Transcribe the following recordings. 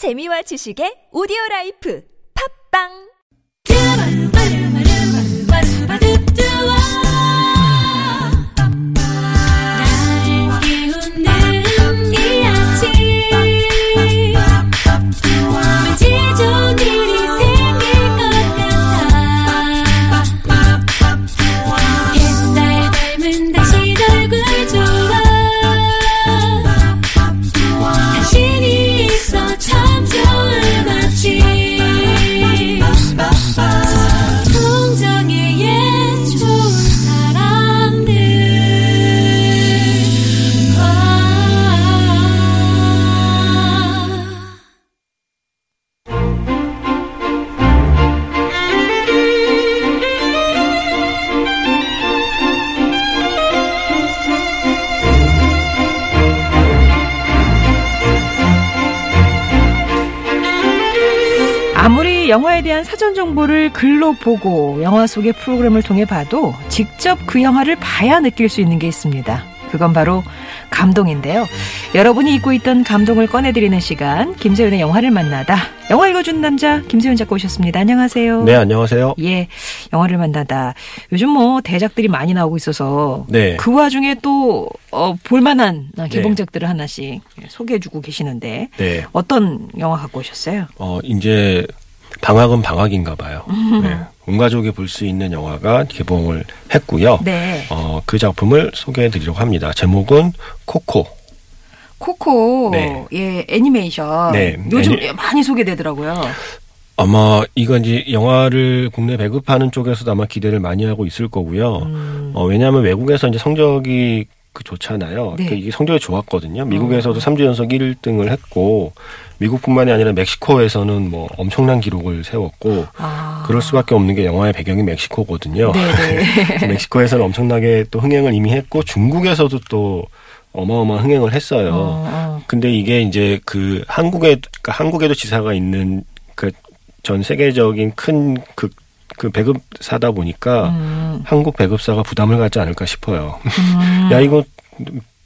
재미와 지식의 오디오 라이프. 팝빵 영화에 대한 사전 정보를 글로 보고 영화 속의 프로그램을 통해 봐도 직접 그 영화를 봐야 느낄 수 있는 게 있습니다. 그건 바로 감동인데요. 여러분이 잊고 있던 감동을 꺼내드리는 시간, 김세윤의 영화를 만나다. 영화 읽어준 남자, 김세윤 작가 오셨습니다. 안녕하세요. 네, 안녕하세요. 예, 영화를 만나다. 요즘 뭐 대작들이 많이 나오고 있어서 네. 그 와중에 또 어, 볼만한 개봉작들을 하나씩 소개해주고 계시는데 네. 어떤 영화 갖고 오셨어요? 어, 이제 방학은 방학인가 봐요. 네. 온 가족이 볼 수 있는 영화가 개봉을 했고요. 네. 어, 그 작품을 소개해 드리려고 합니다. 제목은 코코. 코코, 네. 예, 애니메이션. 네, 요즘 애니- 많이 소개되더라고요. 아마 이건 이제 영화를 국내 배급하는 쪽에서도 아마 기대를 많이 하고 있을 거고요. 음, 어, 왜냐하면 외국에서 이제 성적이 그 좋잖아요. 네. 그 이게 성적이 좋았거든요. 미국에서도 어. 3주 연속 1등을 했고 미국뿐만이 아니라 멕시코에서는 뭐 엄청난 기록을 세웠고 아. 그럴 수밖에 없는 게 영화의 배경이 멕시코거든요. 네네. 그래서 멕시코에서는 엄청나게 또 흥행을 이미 했고 중국에서도 또 어마어마한 흥행을 했어요. 어, 어. 근데 이게 이제 그 한국에 그러니까 한국에도 지사가 있는 그 전 세계적인 큰그 그 배급사다 보니까 음, 한국 배급사가 부담을 갖지 않을까 싶어요. 음. 야 이거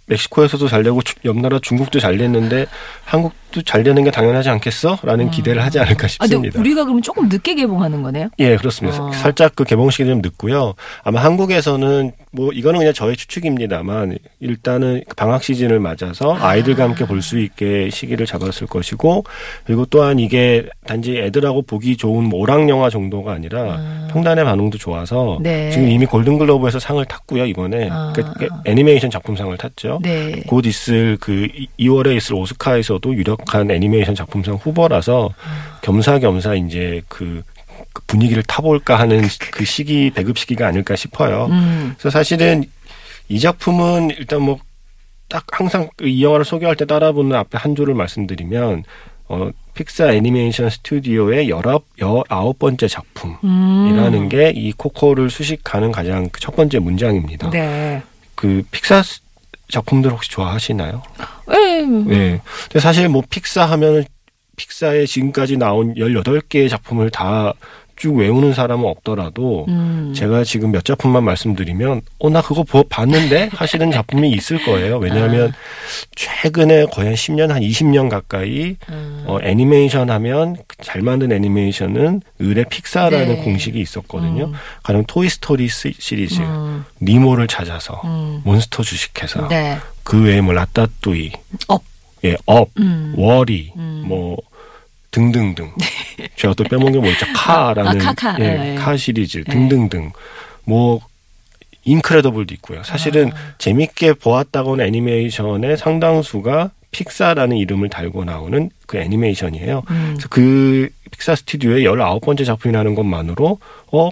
멕시코에서도 잘 되고 주- 옆 나라 중국도 잘 됐는데 한국도 잘 되는 게 당연하지 않겠어?라는 기대를 하지 않을까 아, 싶습니다. 우리가 그러면 조금 늦게 개봉하는 거네요? 예, 그렇습니다. 어. 살짝 그 개봉 시기 좀 늦고요. 아마 한국에서는 뭐 이거는 그냥 저의 추측입니다만 일단은 방학 시즌을 맞아서 아이들과 함께 볼 수 있게 시기를 잡았을 것이고 그리고 또한 이게 단지 애들하고 보기 좋은 뭐 오락 영화 정도가 아니라 평단의 반응도 좋아서 네. 지금 이미 골든글로브에서 상을 탔고요 이번에 아. 그러니까 애니메이션 작품상을 탔죠. 네. 곧 있을 그 2월에 있을 오스카에서도 유력한 애니메이션 작품상 후보라서 겸사겸사 이제 그, 그 분위기를 타볼까 하는 그 시기 배급 시기가 아닐까 싶어요. 음, 그래서 사실은 이 작품은 일단 뭐 딱 항상 그이 영화를 소개할 때 따라붙는 앞에 한 줄을 말씀드리면 어 픽사 애니메이션 스튜디오의 열아홉 열아홉 번째 작품이라는 음. 게이 코코를 수식하는 가장 그첫 번째 문장입니다. 네. 그 픽사 스- 작품들 혹시 좋아하시나요? 예, 네. 근데 사실 뭐 픽사 하면은 픽사에 지금까지 나온 18개의 작품을 다 쭉 외우는 사람은 없더라도 음. 제가 지금 몇 작품만 말씀드리면 어 나 그거 보- 봤는데 하시는 작품이 있을 거예요. 왜냐하면 최근에 거의 한 10년 한 20년 가까이 음. 어 애니메이션 하면 잘 만든 애니메이션은 의뢰 픽사라는 네. 공식이 있었거든요. 음. 가령 토이 스토리 시- 시리즈, 음. 니모를 찾아서 음. 몬스터 주식회사 네. 그 외에 뭐 라따뚜이, 업. 예, 업, 음. 월-E, 음. 뭐 등등등. 제가 또 빼먹은 게 뭐 있죠? 카라는 아, 카, 카. 예, 예, 카 시리즈 예. 등등등. 뭐 인크레더블도 있고요. 사실은 아. 재밌게 보았다고 는 애니메이션의 상당수가 픽사라는 이름을 달고 나오는 그 애니메이션이에요. 음. 그래서 그 픽사 스튜디오의 19번째 작품이라는 것만으로 어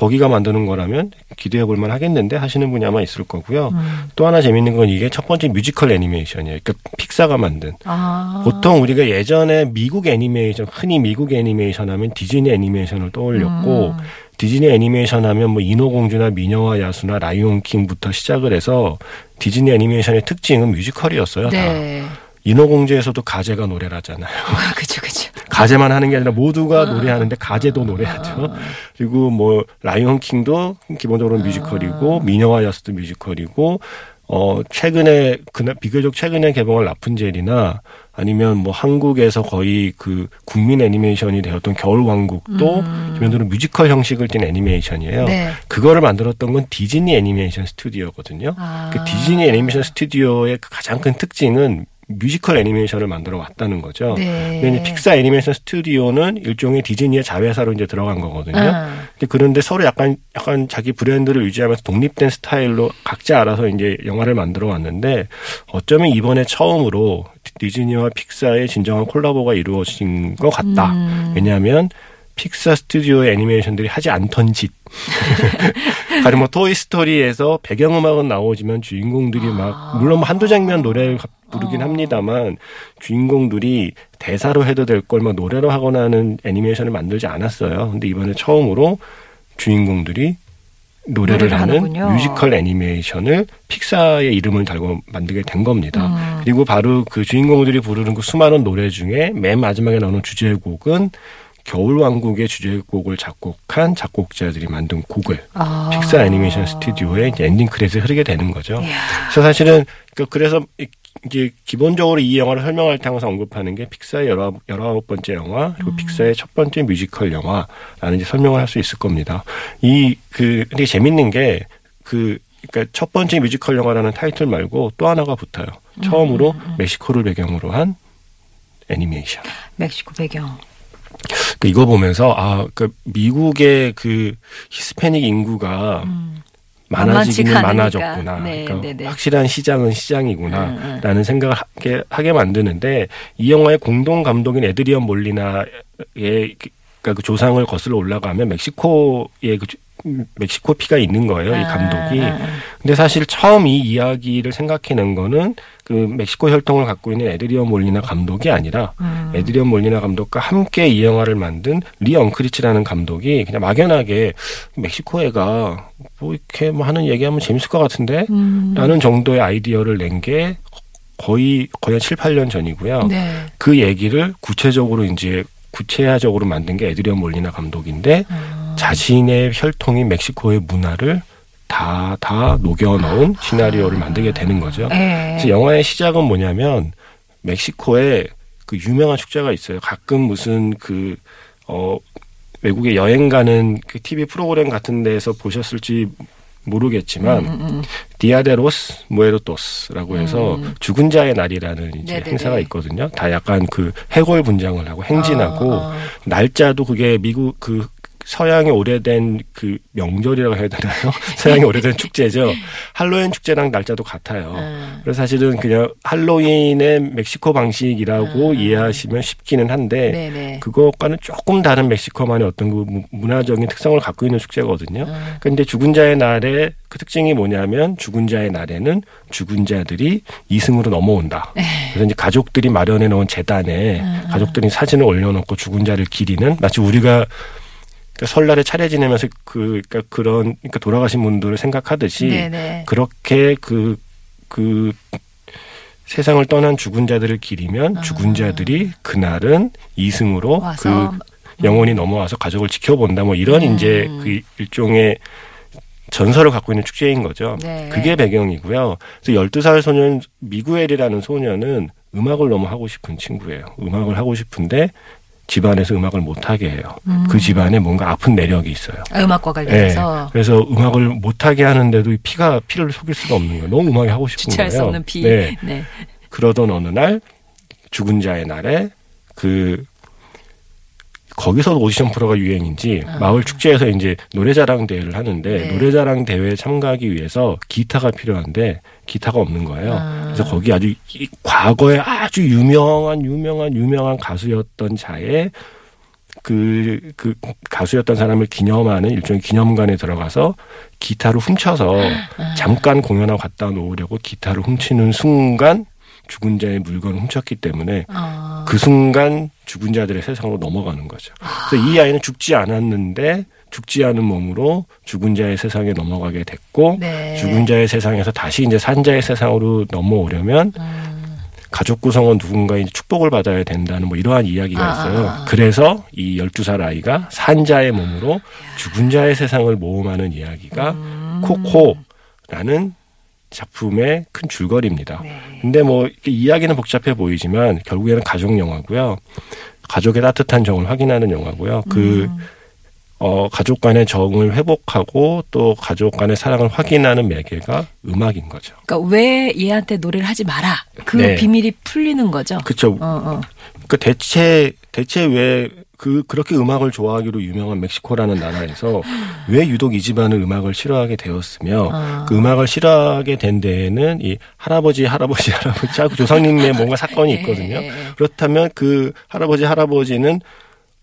거기가 만드는 거라면 기대해 볼만 하겠는데 하시는 분이 아마 있을 거고요. 음. 또 하나 재밌는 건 이게 첫 번째 뮤지컬 애니메이션이에요. 그러니까 픽사가 만든. 아. 보통 우리가 예전에 미국 애니메이션, 흔히 미국 애니메이션 하면 디즈니 애니메이션을 떠올렸고, 음. 디즈니 애니메이션 하면 뭐 인어공주나 미녀와 야수나 라이온킹부터 시작을 해서 디즈니 애니메이션의 특징은 뮤지컬이었어요. 다. 네. 인어공주에서도 가재가 노래를 하잖아요. 아, 그쵸, 그쵸. 가재만 하는 게 아니라 모두가 아. 노래하는데 가재도 노래하죠. 그리고 뭐 라이온 킹도 기본적으로 뮤지컬이고 미녀와 야수도 뮤지컬이고 어 최근에 그나 비교적 최근에 개봉한 라푼젤이나 아니면 뭐 한국에서 거의 그 국민 애니메이션이 되었던 겨울 왕국도 기본적으로 뮤지컬 형식을 띈 애니메이션이에요. 음. 네. 그거를 만들었던 건 디즈니 애니메이션 스튜디오거든요. 아. 그 디즈니 애니메이션 스튜디오의 그 가장 큰 특징은 뮤지컬 애니메이션을 만들어 왔다는 거죠. 네. 근데 픽사 애니메이션 스튜디오는 일종의 디즈니의 자회사로 이제 들어간 거거든요. 아. 그런데 서로 약간 약간 자기 브랜드를 유지하면서 독립된 스타일로 각자 알아서 이제 영화를 만들어 왔는데 어쩌면 이번에 처음으로 디즈니와 픽사의 진정한 콜라보가 이루어진 것 같다. 음. 왜냐하면 픽사 스튜디오의 애니메이션들이 하지 않던 짓. 가령 뭐 토이 스토리에서 배경음악은 나오지만 주인공들이 막 물론 뭐 한두 장면 노래를 가- 부르긴 어. 합니다만 주인공들이 대사로 해도 될 걸 막 노래로 하거나 하는 애니메이션을 만들지 않았어요. 근데 이번에 처음으로 주인공들이 노래를 노래를 하는 하는군요. 뮤지컬 애니메이션을 픽사의 이름을 달고 만들게 된 겁니다. 음. 그리고 바로 그 주인공들이 부르는 그 수많은 노래 중에 맨 마지막에 나오는 주제곡은 겨울왕국의 주제곡을 작곡한 작곡자들이 만든 곡을 아. 픽사 애니메이션 스튜디오에 이제 엔딩 크레딧을 흐르게 되는 거죠. 이야. 그래서 사실은 그- 그래서 이- 이게 기본적으로 이 영화를 설명할 때 항상 언급하는 게 픽사의 열아- 열아홉 번째 영화 그리고 픽사의 첫 번째 뮤지컬 영화라는 이제 설명을 할 수 있을 겁니다. 이그 근데 재밌는 게그 그러니까 첫 번째 뮤지컬 영화라는 타이틀 말고 또 하나가 붙어요. 처음으로 멕시코를 배경으로 한 애니메이션. 멕시코 배경. 그 이거 보면서 아, 그 미국의 그 히스패닉 인구가 많아지기는 많아졌구나. 네, 그러니까 네, 네. 확실한 시장은 음, 음. 시장이구나라는 생각을 하게, 하게 만드는데 이 영화의 공동 감독인 에드리언 몰리나의 그- 그러니까 그 조상을 거슬러 올라가면 멕시코의 그 주- 멕시코 피가 있는 거예요, 이 감독이. 아, 아, 아. 근데 사실 처음 이 이야기를 생각해낸 거는 그 멕시코 혈통을 갖고 있는 에드리언 몰리나 감독이 아니라 음. 에드리언 몰리나 감독과 함께 이 영화를 만든 리 언크리치라는 감독이 그냥 막연하게 멕시코 애가 뭐 이렇게 뭐 하는 얘기하면 재밌을 것 같은데 음. 라는 정도의 아이디어를 낸 게 거의 거의 한 7, 8년 전이고요. 네. 그 얘기를 구체적으로 이제 구체화적으로 만든 게 에드리언 몰리나 감독인데 음. 자신의 혈통인 멕시코의 문화를 다, 다 녹여넣은 시나리오를 만들게 되는 거죠. 네. 그래서 영화의 시작은 뭐냐면 멕시코에 그 유명한 축제가 있어요. 가끔 무슨 그, 어, 외국에 여행 가는 그 TV 프로그램 같은 데에서 보셨을지 모르겠지만 음, 음. 디아데로스 무에르토스라고 해서 음. 죽은 자의 날이라는 이제 네네네. 행사가 있거든요. 다 약간 그 해골 분장을 하고 행진하고 아, 날짜도 그게 미국 그 서양의 오래된 그 명절이라고 해야 되나요? 서양의 오래된 축제죠. 할로윈 축제랑 날짜도 같아요. 음. 그래서 사실은 그냥 할로윈의 meg시코 방식이라고 음. 이해하시면 쉽기는 한데 네네. 그것과는 조금 다른 멕시코만의 어떤 그 무- 문화적인 특성을 갖고 있는 축제거든요. 음. 근데 죽은 자의 날에 그 특징이 뭐냐면 죽은 자의 날에는 죽은 자들이 이승으로 넘어온다. 그래서 이제 가족들이 마련해 놓은 재단에 음, 가족들이 사진을 올려놓고 죽은 자를 기리는 마치 우리가 그러니까 설날에 차례 지내면서 그 그러니까 그런 그러니까 돌아가신 분들을 생각하듯이 네네. 그렇게 그, 그, 세상을 떠난 죽은 자들을 기리면 죽은 자들이 그날은 이승으로 아. 와서 그 영혼이 넘어와서 가족을 지켜본다 뭐 이런 음. 이제 그 일종의 전설을 갖고 있는 축제인 거죠. 네. 그게 배경이고요. 그래서 12살 소년 미구엘이라는 소년은 음악을 너무 하고 싶은 친구예요. 음악을 하고 싶은데 집안에서 음악을 못 하게 해요. 그 집안에 뭔가 아픈 내력이 있어요. 아, 음악과 예. 관련해서 그래서 음악을 못하게 하는데도 이 피가 피를 속일 수가 없는 거예요. 너무 음악이 하고 싶은 주체할 거예요. 수 없는 비. 네. 네. 그러던 어느 날 죽은 자의 날에 그 거기서 오디션 프로가 유행인지 아. 마을 축제에서 이제 노래자랑 대회를 하는데 네. 노래자랑 대회에 참가하기 위해서 기타가 필요한데 기타가 없는 거예요. 아. 그래서 거기 아주 이 과거에 아주 유명한 유명한 유명한 가수였던 자의 그, 그 가수였던 사람을 기념하는 일종의 기념관에 들어가서 기타를 훔쳐서 아. 잠깐 공연하고 갔다 놓으려고 기타를 훔치는 순간 죽은 자의 물건을 훔쳤기 때문에 어. 그 순간 죽은 자들의 세상으로 넘어가는 거죠. 그래서 이 아이는 죽지 않았는데 죽지 않은 몸으로 죽은 자의 세상에 넘어가게 됐고 네. 죽은 자의 세상에서 다시 이제 산자의 세상으로 넘어오려면 음. 가족 구성원 누군가 이제 축복을 받아야 된다는 뭐 이러한 이야기가 아, 있어요. 아, 아. 그래서 이 12살 아이가 산자의 몸으로 죽은 자의 세상을 모험하는 이야기가 음. 코코라는 작품의 큰 줄거리입니다. 네. 근데 뭐 이야기는 복잡해 보이지만 결국에는 가족 영화고요. 가족의 따뜻한 정을 확인하는 영화고요. 그 음. 어, 가족 간의 정을 회복하고 또 가족 간의 사랑을 확인하는 매개가 음악인 거죠. 그러니까 왜 얘한테 노래를 하지 마라. 그 네. 비밀이 풀리는 거죠. 그쵸. 어, 어. 그 대체 대체 왜 그 그렇게 음악을 좋아하기로 유명한 멕시코라는 나라에서 왜 유독 이 집안은 음악을 싫어하게 되었으며 아. 그 음악을 싫어하게 된 데에는 이 할아버지 할아버지 할아버지 하고 조상님의 뭔가 사건이 있거든요. 예, 예, 예. 그렇다면 그 할아버지 할아버지는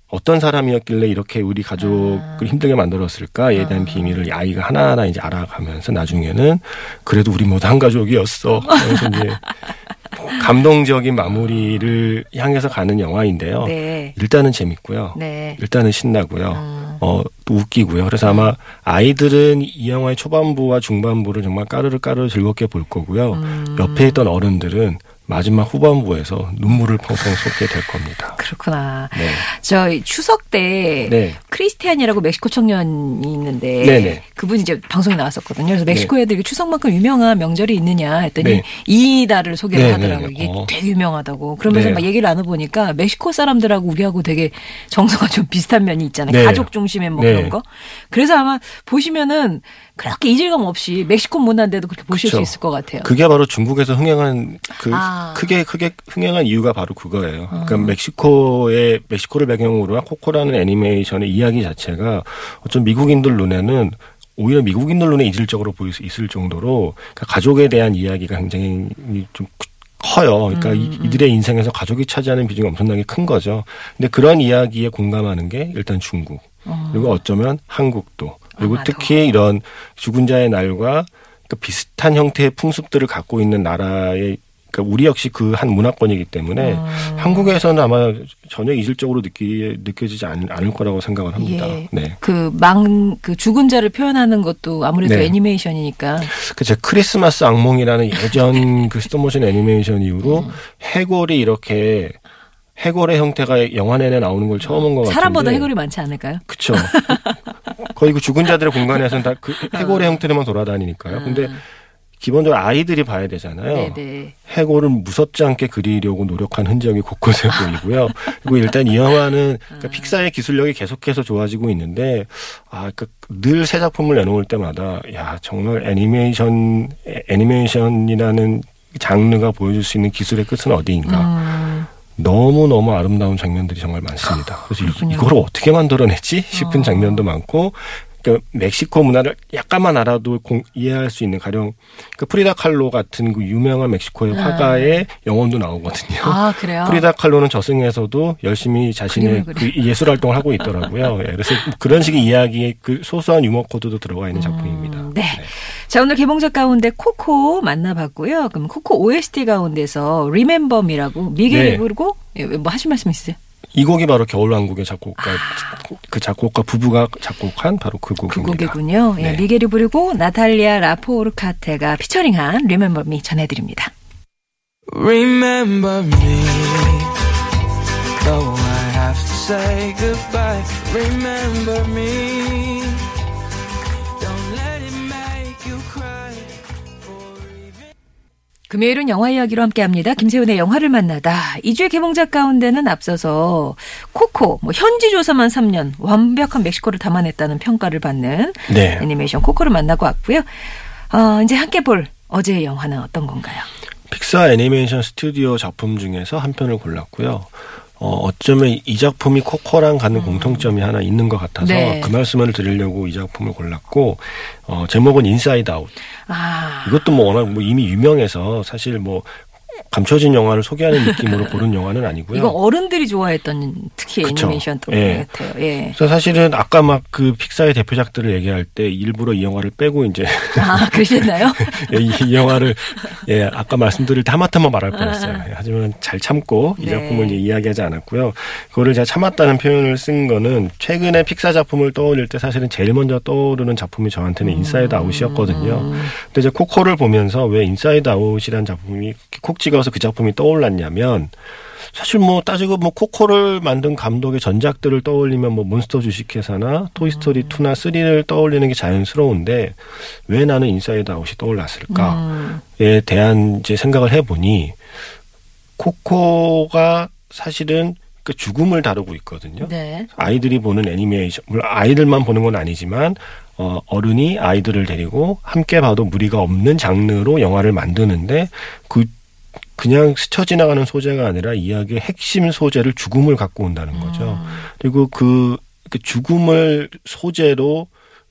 어떤 사람이었길래 이렇게 우리 가족을 아. 힘들게 만들었을까에 대한 비밀을 이 아이가 하나하나 이제 알아가면서 나중에는 그래도 우리 모두 한 가족이었어. 그래서 이제 감동적인 마무리를 향해서 가는 영화인데요. 네. 일단은 재밌고요. 네. 일단은 신나고요. 음. 어, 또 웃기고요. 그래서 아마 아이들은 이 영화의 초반부와 중반부를 정말 까르르 까르르 즐겁게 볼 거고요. 음. 옆에 있던 어른들은 마지막 후반부에서 눈물을 펑펑 쏟게 될 겁니다. 그렇구나. 네. 저 추석 때 네. 크리스티안이라고 멕시코 청년이 있는데 네네. 그분이 이제 방송에 나왔었거든요. 그래서 멕시코 네. 애들이 추석만큼 유명한 명절이 있느냐 했더니 네. 이달을 소개를 네, 하더라고요. 네, 네. 이게 어. 되게 유명하다고. 그러면서 네. 막 얘기를 나눠보니까 멕시코 사람들하고 우리하고 되게 정서가 좀 비슷한 면이 있잖아요. 네. 가족 중심의 뭐 네. 그런 거. 그래서 아마 보시면은 그렇게 이질감 없이 멕시코 문화인데도 그렇게 보실 그쵸. 수 있을 것 같아요. 그게 바로 중국에서 흥행한 그 아. 크게 크게 흥행한 이유가 바로 그거예요. 그러니까 어. 멕시코의 멕시코를 배경으로 한 코코라는 애니메이션의 이야기 자체가 어떤 미국인들 눈에는 오히려 미국인들 눈에 이질적으로 보일 수 있을 정도로 그러니까 가족에 대한 이야기가 굉장히 좀 커요. 그러니까 음, 이- 이들의 인생에서 가족이 차지하는 비중이 엄청나게 큰 거죠. 근데 그런 이야기에 공감하는 게 일단 중국. 어. 그리고 어쩌면 한국도 그리고 아마도. 특히 이런 죽은 자의 날과 그러니까 비슷한 형태의 풍습들을 갖고 있는 나라의 그러니까 우리 역시 그 한 문화권이기 때문에 음. 한국에서는 아마 전혀 이질적으로 느끼, 느껴지지 않, 않을 거라고 생각을 합니다. 예. 네. 그 망, 그 죽은 자를 표현하는 것도 아무래도 네. 애니메이션이니까. 그제 크리스마스 악몽이라는 예전 그 스톱모션 애니메이션 이후로 음. 해골이 이렇게 해골의 형태가 영화 내내 나오는 걸 처음 본 것 같은데 사람보다 해골이 많지 않을까요? 그쵸. 거의 그 죽은 자들의 공간에서는 다 그 해골의 형태로만 돌아다니니까요. 근데 기본적으로 아이들이 봐야 되잖아요. 음. 네네. 해골을 무섭지 않게 그리려고 노력한 흔적이 곳곳에 보이고요. 그리고 일단 이 영화는 그러니까 픽사의 기술력이 계속해서 좋아지고 있는데 아, 그러니까 늘 새 작품을 내놓을 때마다 야 정말 애니메이션 애- 애니메이션이라는 장르가 보여줄 수 있는 기술의 끝은 어디인가. 음, 너무 너무 아름다운 장면들이 정말 많습니다. 그래서. 이, 이걸 어떻게 만들어냈지 싶은 어. 장면도 많고. 그러니까 멕시코 문화를 약간만 알아도 공- 이해할 수 있는 가령 그 프리다 칼로 같은 그 유명한 멕시코의 아. 화가의 영혼도 나오거든요. 아, 그래요? 프리다 칼로는 저승에서도 열심히 자신의 그 예술 활동을 하고 있더라고요. 예, 그래서 그런 식의 이야기의 그 소소한 유머 코드도 들어가 있는 작품입니다. 네. 자, 오늘 개봉작 가운데 코코 만나봤고요. 그럼 코코 OST 가운데서 Remember Me라고 미겔이 네. 부르고 예, 뭐 하실 말씀 있으세요? 이 곡이 바로 겨울왕국의 작곡가 그 작곡가 부부가 작곡한 바로 그그 곡입니다. 곡이군요. 예, 네. 미겔이 부르고 나탈리아 라포르카테가 피처링한 Remember Me 전해드립니다. Remember me, though I have to say goodbye. Remember me, 금요일은 영화 이야기로 함께합니다. 김세훈의 영화를 만나다. 이주의 개봉작 가운데는 앞서서 코코, 뭐 현지 조사만 3년 완벽한 멕시코를 담아냈다는 평가를 받는 네. 애니메이션 코코를 만나고 왔고요. 어, 이제 함께 볼 어제의 영화는 어떤 건가요? 픽사 애니메이션 스튜디오 작품 중에서 한 편을 골랐고요. 어, 어쩌면 이 작품이 코코랑 갖는 공통점이 하나 있는 것 같아서 네. 그 말씀을 드리려고 이 작품을 골랐고 어, 제목은 인사이드 아웃. 아, 이것도 뭐 워낙 뭐 이미 유명해서 사실 뭐 감춰진 영화를 소개하는 느낌으로 고른 영화는 아니고요. 이건 어른들이 좋아했던 특히 그쵸. 애니메이션 또 예. 같아요. 예. 그래서 사실은 아까 막 그 픽사의 대표작들을 얘기할 때 일부러 이 영화를 빼고 이제 아, 그러셨나요? 예, 이, 이 영화를 예 아까 말씀드릴 때 하마터면 말할 뻔했어요. 예, 하지만 잘 참고 이 네. 작품을 이제 이야기하지 않았고요. 그거를 제가 참았다는 표현을 쓴 거는 최근에 픽사 작품을 떠올릴 때 사실은 제일 먼저 떠오르는 작품이 저한테는 인사이드 아웃이었거든요. 근데 이제 코코를 보면서 왜 인사이드 아웃이라는 작품이 콕 찍어서 그 작품이 떠올랐냐면 사실 뭐 따지고 뭐 코코를 만든 감독의 전작들을 떠올리면 뭐 몬스터 주식회사나 토이스토리 2나 3를 떠올리는 게 자연스러운데 왜 나는 인사이드 아웃이 떠올랐을까에 대한 이제 생각을 해보니 코코가 사실은 그 죽음을 다루고 있거든요. 네. 아이들이 보는 애니메이션, 물론 아이들만 보는 건 아니지만 어, 어른이 아이들을 데리고 함께 봐도 무리가 없는 장르로 영화를 만드는데 그 그냥 스쳐 지나가는 소재가 아니라 이야기의 핵심 소재를 죽음을 갖고 온다는 거죠. 그리고 그, 그 죽음을 소재로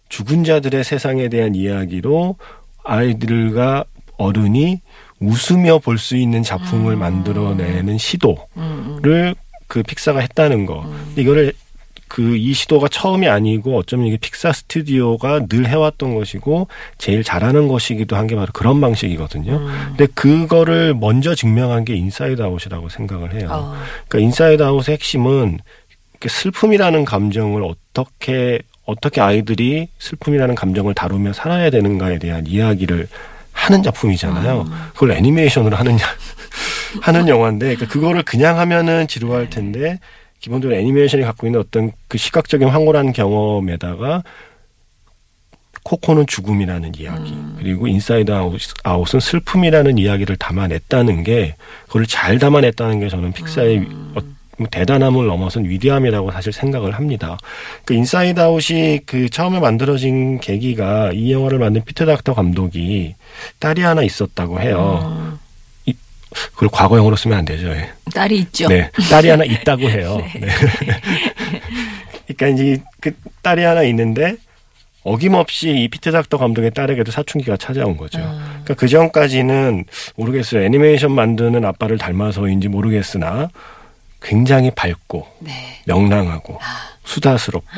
죽은 자들의 세상에 대한 이야기로 아이들과 어른이 웃으며 볼 수 있는 작품을 만들어내는 시도를 그 픽사가 했다는 거. 이거를 그 이 시도가 처음이 아니고 어쩌면 이게 픽사 스튜디오가 늘 해왔던 것이고 제일 잘하는 것이기도 한 게 바로 그런 방식이거든요. 근데 그거를 먼저 증명한 게 인사이드 아웃이라고 생각을 해요. 어. 그러니까 인사이드 아웃의 핵심은 슬픔이라는 감정을 어떻게 어떻게 아이들이 슬픔이라는 감정을 다루며 살아야 되는가에 대한 이야기를 하는 작품이잖아요. 그걸 애니메이션으로 하는 야- 하는 영화인데 그러니까 그거를 그냥 하면은 지루할 텐데 기본적으로 애니메이션이 갖고 있는 어떤 그 시각적인 황홀한 경험에다가 코코는 죽음이라는 이야기 그리고 인사이드 아웃, 아웃 은 슬픔이라는 이야기를 담아냈다는 게 그걸 잘 담아냈다는 게 저는 픽사의 어, 대단함을 넘어선 위대함이라고 사실 생각을 합니다. 그 인사이드 아웃이 그 처음에 만들어진 계기가 이 영화를 만든 피터 닥터 감독이 딸이 하나 있었다고 해요. 이- 그걸 과거형으로 쓰면 안 되죠. 예. 딸이 있죠. 네, 딸이 하나 있다고 해요. 네. 그러니까 이제 그 딸이 하나 있는데 어김없이 이 피트 닥터 감독의 딸에게도 사춘기가 찾아온 거죠. 그러니까 그 전까지는 모르겠어요. 애니메이션 만드는 아빠를 닮아서인지 모르겠으나 굉장히 밝고 네. 명랑하고 수다스럽고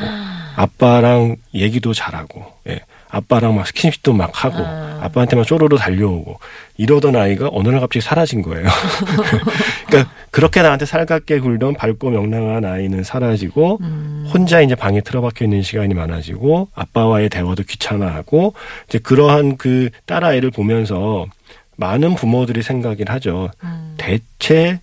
아빠랑 얘기도 잘하고 예. 아빠랑 막 스킨십도 막 하고 아 빠한테 막 쪼로로 달려오고 이러던 아이가 어느 날 갑자기 사라진 거예요. 그러니까 그렇게 나한테 살갑게 굴던 밝고 명랑한 아이는 사라지고 혼자 이제 방에 틀어박혀 있는 시간이 많아지고 아빠와의 대화도 귀찮아하고 이제 그러한 그 딸아이를 보면서 많은 부모들이 생각을 하죠. 대체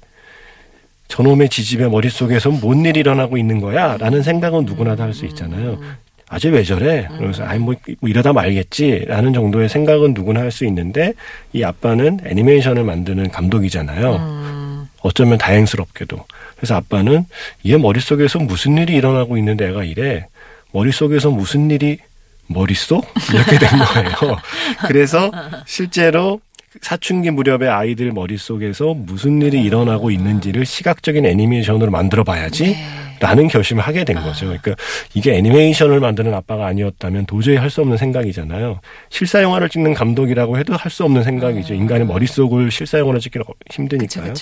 저놈의 지집의 머릿속에서 뭔 일이 일어나고 있는 거야? 라는 생각은 누구나 다 할 수 있잖아요. 아쟤 왜 저래? 그래서 아이 뭐, 뭐 이러다 말겠지 라는 정도의 생각은 누구나 할 수 있는데 이 아빠는 애니메이션을 만드는 감독이잖아요. 어쩌면 다행스럽게도. 그래서 아빠는 얘 머릿속에서 무슨 일이 일어나고 있는데 애가 이래. 머릿속에서 무슨 일이 머릿속? 이렇게 된 거예요. 그래서 실제로 사춘기 무렵의 아이들 머릿속에서 무슨 일이 일어나고 있는지를 시각적인 애니메이션으로 만들어 봐야지. 라는 결심을 하게 된 거죠. 그러니까 이게 애니메이션을 만드는 아빠가 아니었다면 도저히 할 수 없는 생각이잖아요. 실사 영화를 찍는 감독이라고 해도 할 수 없는 생각이죠. 인간의 머릿속을 실사 영화로 찍기는 힘드니까요.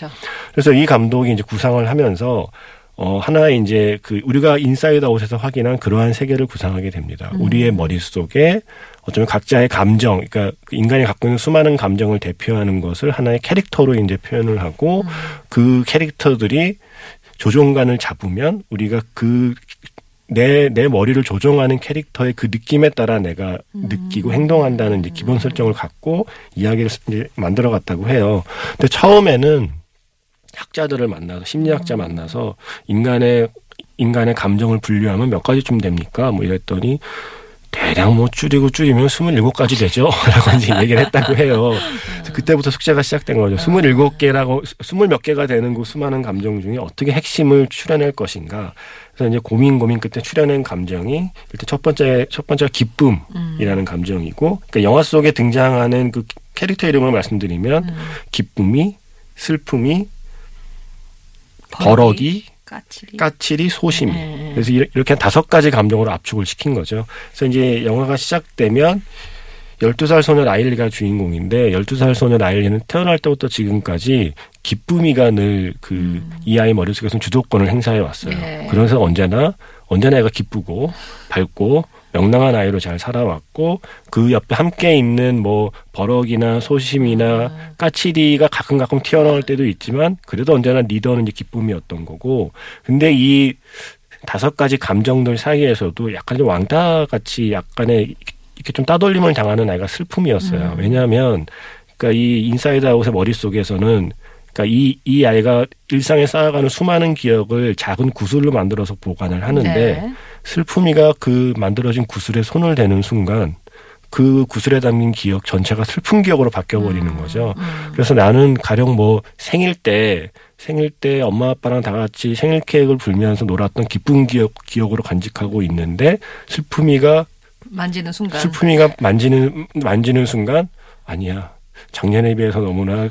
그래서 이 감독이 이제 구상을 하면서 어 하나의 이제 그 우리가 인사이드 아웃에서 확인한 그러한 세계를 구상하게 됩니다. 우리의 머릿속에 어쩌면 각자의 감정, 그러니까 그 인간이 갖고 있는 수많은 감정을 대표하는 것을 하나의 캐릭터로 이제 표현을 하고 그 캐릭터들이 조종관을 잡으면 우리가 그 내, 내 머리를 조종하는 캐릭터의 그 느낌에 따라 내가 느끼고 행동한다는 이제 기본 설정을 갖고 이야기를 이제 만들어 갔다고 해요. 근데 처음에는 학자들을 만나서 심리학자 만나서 인간의 인간의 감정을 분류하면 몇 가지쯤 됩니까? 뭐 이랬더니 대략 뭐 줄이고 줄이면 27가지 되죠. 라고 이제 얘기를 했다고 해요. 그래서 그때부터 숙제가 시작된 거죠. 27개라고, 20몇 개가 되는 그 수많은 감정 중에 어떻게 핵심을 추려낼 것인가. 그래서 이제 고민 고민 끝에 추려낸 감정이 일단 첫 번째, 첫 번째가 기쁨이라는 감정이고, 그러니까 영화 속에 등장하는 그 캐릭터 이름을 말씀드리면 기쁨이, 슬픔이, 버럭이, 까칠이. 까칠이, 소심이. 네. 그래서 이렇- 이렇게 한 다섯 가지 감정으로 압축을 시킨 거죠. 그래서 이제 영화가 시작되면 12살 소녀 라일리가 주인공인데 12살 소녀 라일리는 태어날 때부터 지금까지 기쁨이가 늘그이 아이 머릿속에서는 주도권을 행사해 왔어요. 네. 그래서 언제나 언제나 애가 기쁘고 밝고 명랑한 아이로 잘 살아왔고 그 옆에 함께 있는 뭐 버럭이나 소심이나 까칠이가 가끔 가끔 튀어나올 때도 있지만 그래도 언제나 리더는 이제 기쁨이었던 거고 근데 이 다섯 가지 감정들 사이에서도 약간 좀 왕따 같이 약간의 이렇게 좀 따돌림을 당하는 아이가 슬픔이었어요. 왜냐하면 그러니까 이 인사이드 아웃의 머릿속에서는 그러니까 이, 이 아이가 일상에 쌓아가는 수많은 기억을 작은 구슬로 만들어서 보관을 하는데 네. 슬픔이가 그 만들어진 구슬에 손을 대는 순간 그 구슬에 담긴 기억 전체가 슬픈 기억으로 바뀌어 버리는 음. 거죠. 그래서 나는 가령 뭐 생일 때 생일 때 엄마 아빠랑 다 같이 생일 케이크를 불면서 놀았던 기쁜 기억 기억으로 간직하고 있는데 슬픔이가 만지는 순간. 슬픔이가 만지는 만지는 순간 아니야. 작년에 비해서 너무나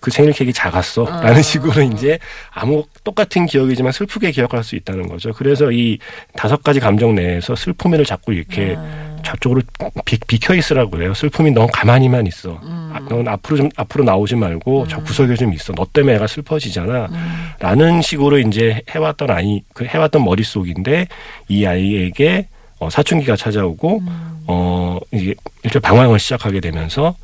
그 생일 케이크 작았어. 라는 식으로 이제 아무 똑같은 기억이지만 슬프게 기억할 수 있다는 거죠. 그래서 이 다섯 가지 감정 내에서 슬픔이를 자꾸 이렇게 아. 저쪽으로 비, 비켜 있으라고 그래요. 슬픔이 넌 가만히만 있어. 음. 아, 넌 앞으로 좀 앞으로 나오지 말고 저 구석에 좀 있어. 너 때문에 애가 슬퍼지잖아. 음. 라는 식으로 이제 해왔던 아이 그 해왔던 머릿속인데 이 아이에게 어, 사춘기가 찾아오고 음. 어 이게 일종 방황을 시작하게 되면서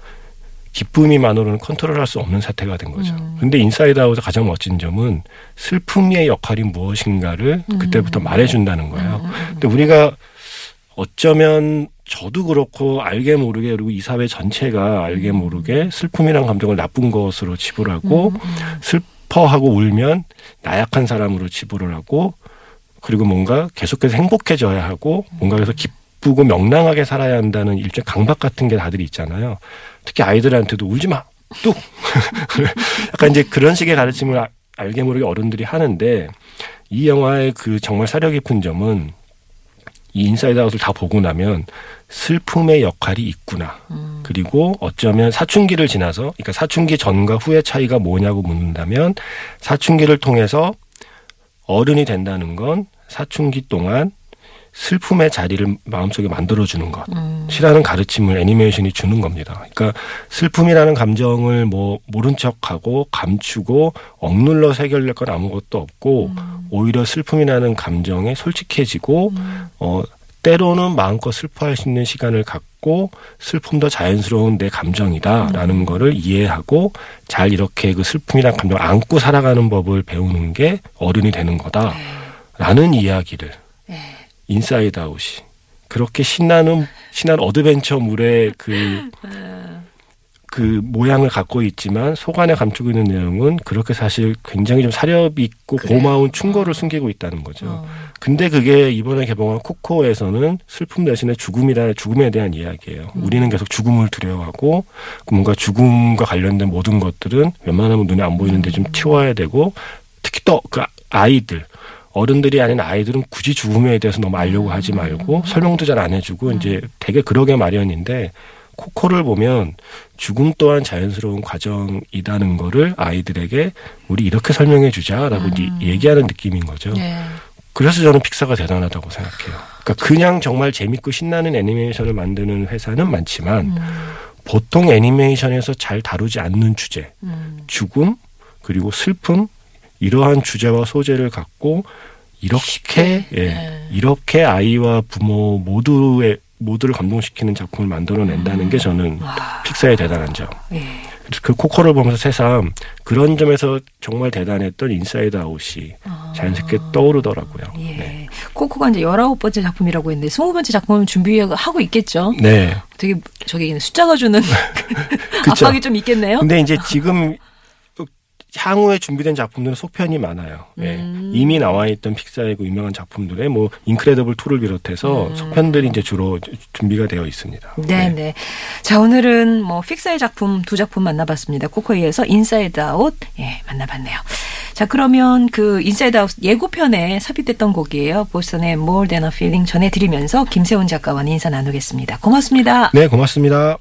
기쁨이만으로는 컨트롤할 수 없는 사태가 된 거죠. 음. 근데 인사이드 아웃의 가장 멋진 점은 슬픔의 역할이 무엇인가를 음. 그때부터 말해준다는 거예요. 근데 우리가 어쩌면 저도 그렇고 알게 모르게 그리고 이 사회 전체가 알게 모르게 슬픔이란 감정을 나쁜 것으로 치부를 하고 슬퍼하고 울면 나약한 사람으로 치부를 하고 그리고 뭔가 계속해서 행복해져야 하고 뭔가 그래서 기쁘고 명랑하게 살아야 한다는 일종의 강박 같은 게 다들 있잖아요. 특히 아이들한테도 울지 마. 뚝. 약간 이제 그런 식의 가르침을 아- 알게 모르게 어른들이 하는데 이 영화의 그 정말 사려 깊은 점은 이 인사이드 아웃을 다 보고 나면 슬픔의 역할이 있구나. 음. 그리고 어쩌면 사춘기를 지나서, 그러니까 사춘기 전과 후의 차이가 뭐냐고 묻는다면 사춘기를 통해서 어른이 된다는 건 사춘기 동안 슬픔의 자리를 마음속에 만들어주는 것. 음. 이라는 가르침을 애니메이션이 주는 겁니다. 그러니까 슬픔이라는 감정을 뭐 모른 척하고 감추고 억눌러 새겨낼 건 아무것도 없고 오히려 슬픔이라는 감정에 솔직해지고 어 때로는 마음껏 슬퍼할 수 있는 시간을 갖고 슬픔도 자연스러운 내 감정이다라는 거를 이해하고 잘 이렇게 그 슬픔이라는 감정을 안고 살아가는 법을 배우는 게 어른이 되는 거다라는 이야기를 인사이드 아웃이 그렇게 신나는 신나는 어드벤처물의 그, 그 모양을 갖고 있지만 속 안에 감추고 있는 내용은 그렇게 사실 굉장히 좀 사렵 있고 그래요. 고마운 충고를 숨기고 있다는 거죠. 어. 근데 그게 이번에 개봉한 코코에서는 슬픔 대신에 죽음이라 죽음에 대한 이야기예요. 음. 우리는 계속 죽음을 두려워하고 뭔가 죽음과 관련된 모든 것들은 웬만하면 눈에 안 보이는데 좀 치워야 되고 특히 또 그 아이들 어른들이 아닌 아이들은 굳이 죽음에 대해서 너무 알려고 하지 말고 설명도 잘 안 해주고 이제 되게 그러게 마련인데 코코를 보면 죽음 또한 자연스러운 과정이라는 거를 아이들에게 우리 이렇게 설명해 주자라고 이제 얘기하는 느낌인 거죠. 네. 그래서 저는 픽사가 대단하다고 생각해요. 그러니까 그냥 정말 재밌고 신나는 애니메이션을 만드는 회사는 많지만 보통 애니메이션에서 잘 다루지 않는 주제, 음. 죽음 그리고 슬픔 이러한 주제와 소재를 갖고 이렇게 예, 네. 이렇게 아이와 부모 모두의 모두를 감동시키는 작품을 만들어낸다는 게 저는 와. 픽사의 대단한 점. 예. 그 코코를 보면서 새삼 그런 점에서 정말 대단했던 인사이드 아웃이 아. 자연스럽게 떠오르더라고요. 예. 네. 코코가 이제 19번째 작품이라고 했는데 20번째 작품을 준비하고 있겠죠. 네. 되게 저기 숫자가 주는. 압박이 좀 있겠네요. 근데 이제 지금 향후에 준비된 작품들은 속편이 많아요. 예. 음. 이미 나와 있던 픽사의 그 유명한 작품들에 뭐 인크레더블 2를 비롯해서 속편들이 이제 주로 준비가 되어 있습니다. 음. 네, 네. 자, 오늘은 뭐 픽사의 작품 두 작품 만나봤습니다. 코코에 이어서 인사이드 아웃 예, 만나봤네요. 자, 그러면 그 인사이드 아웃 예고편에 삽입됐던 곡이에요. 보스턴의 More Than a Feeling 전해드리면서 김세훈 작가와 인사 나누겠습니다. 고맙습니다. 네, 고맙습니다.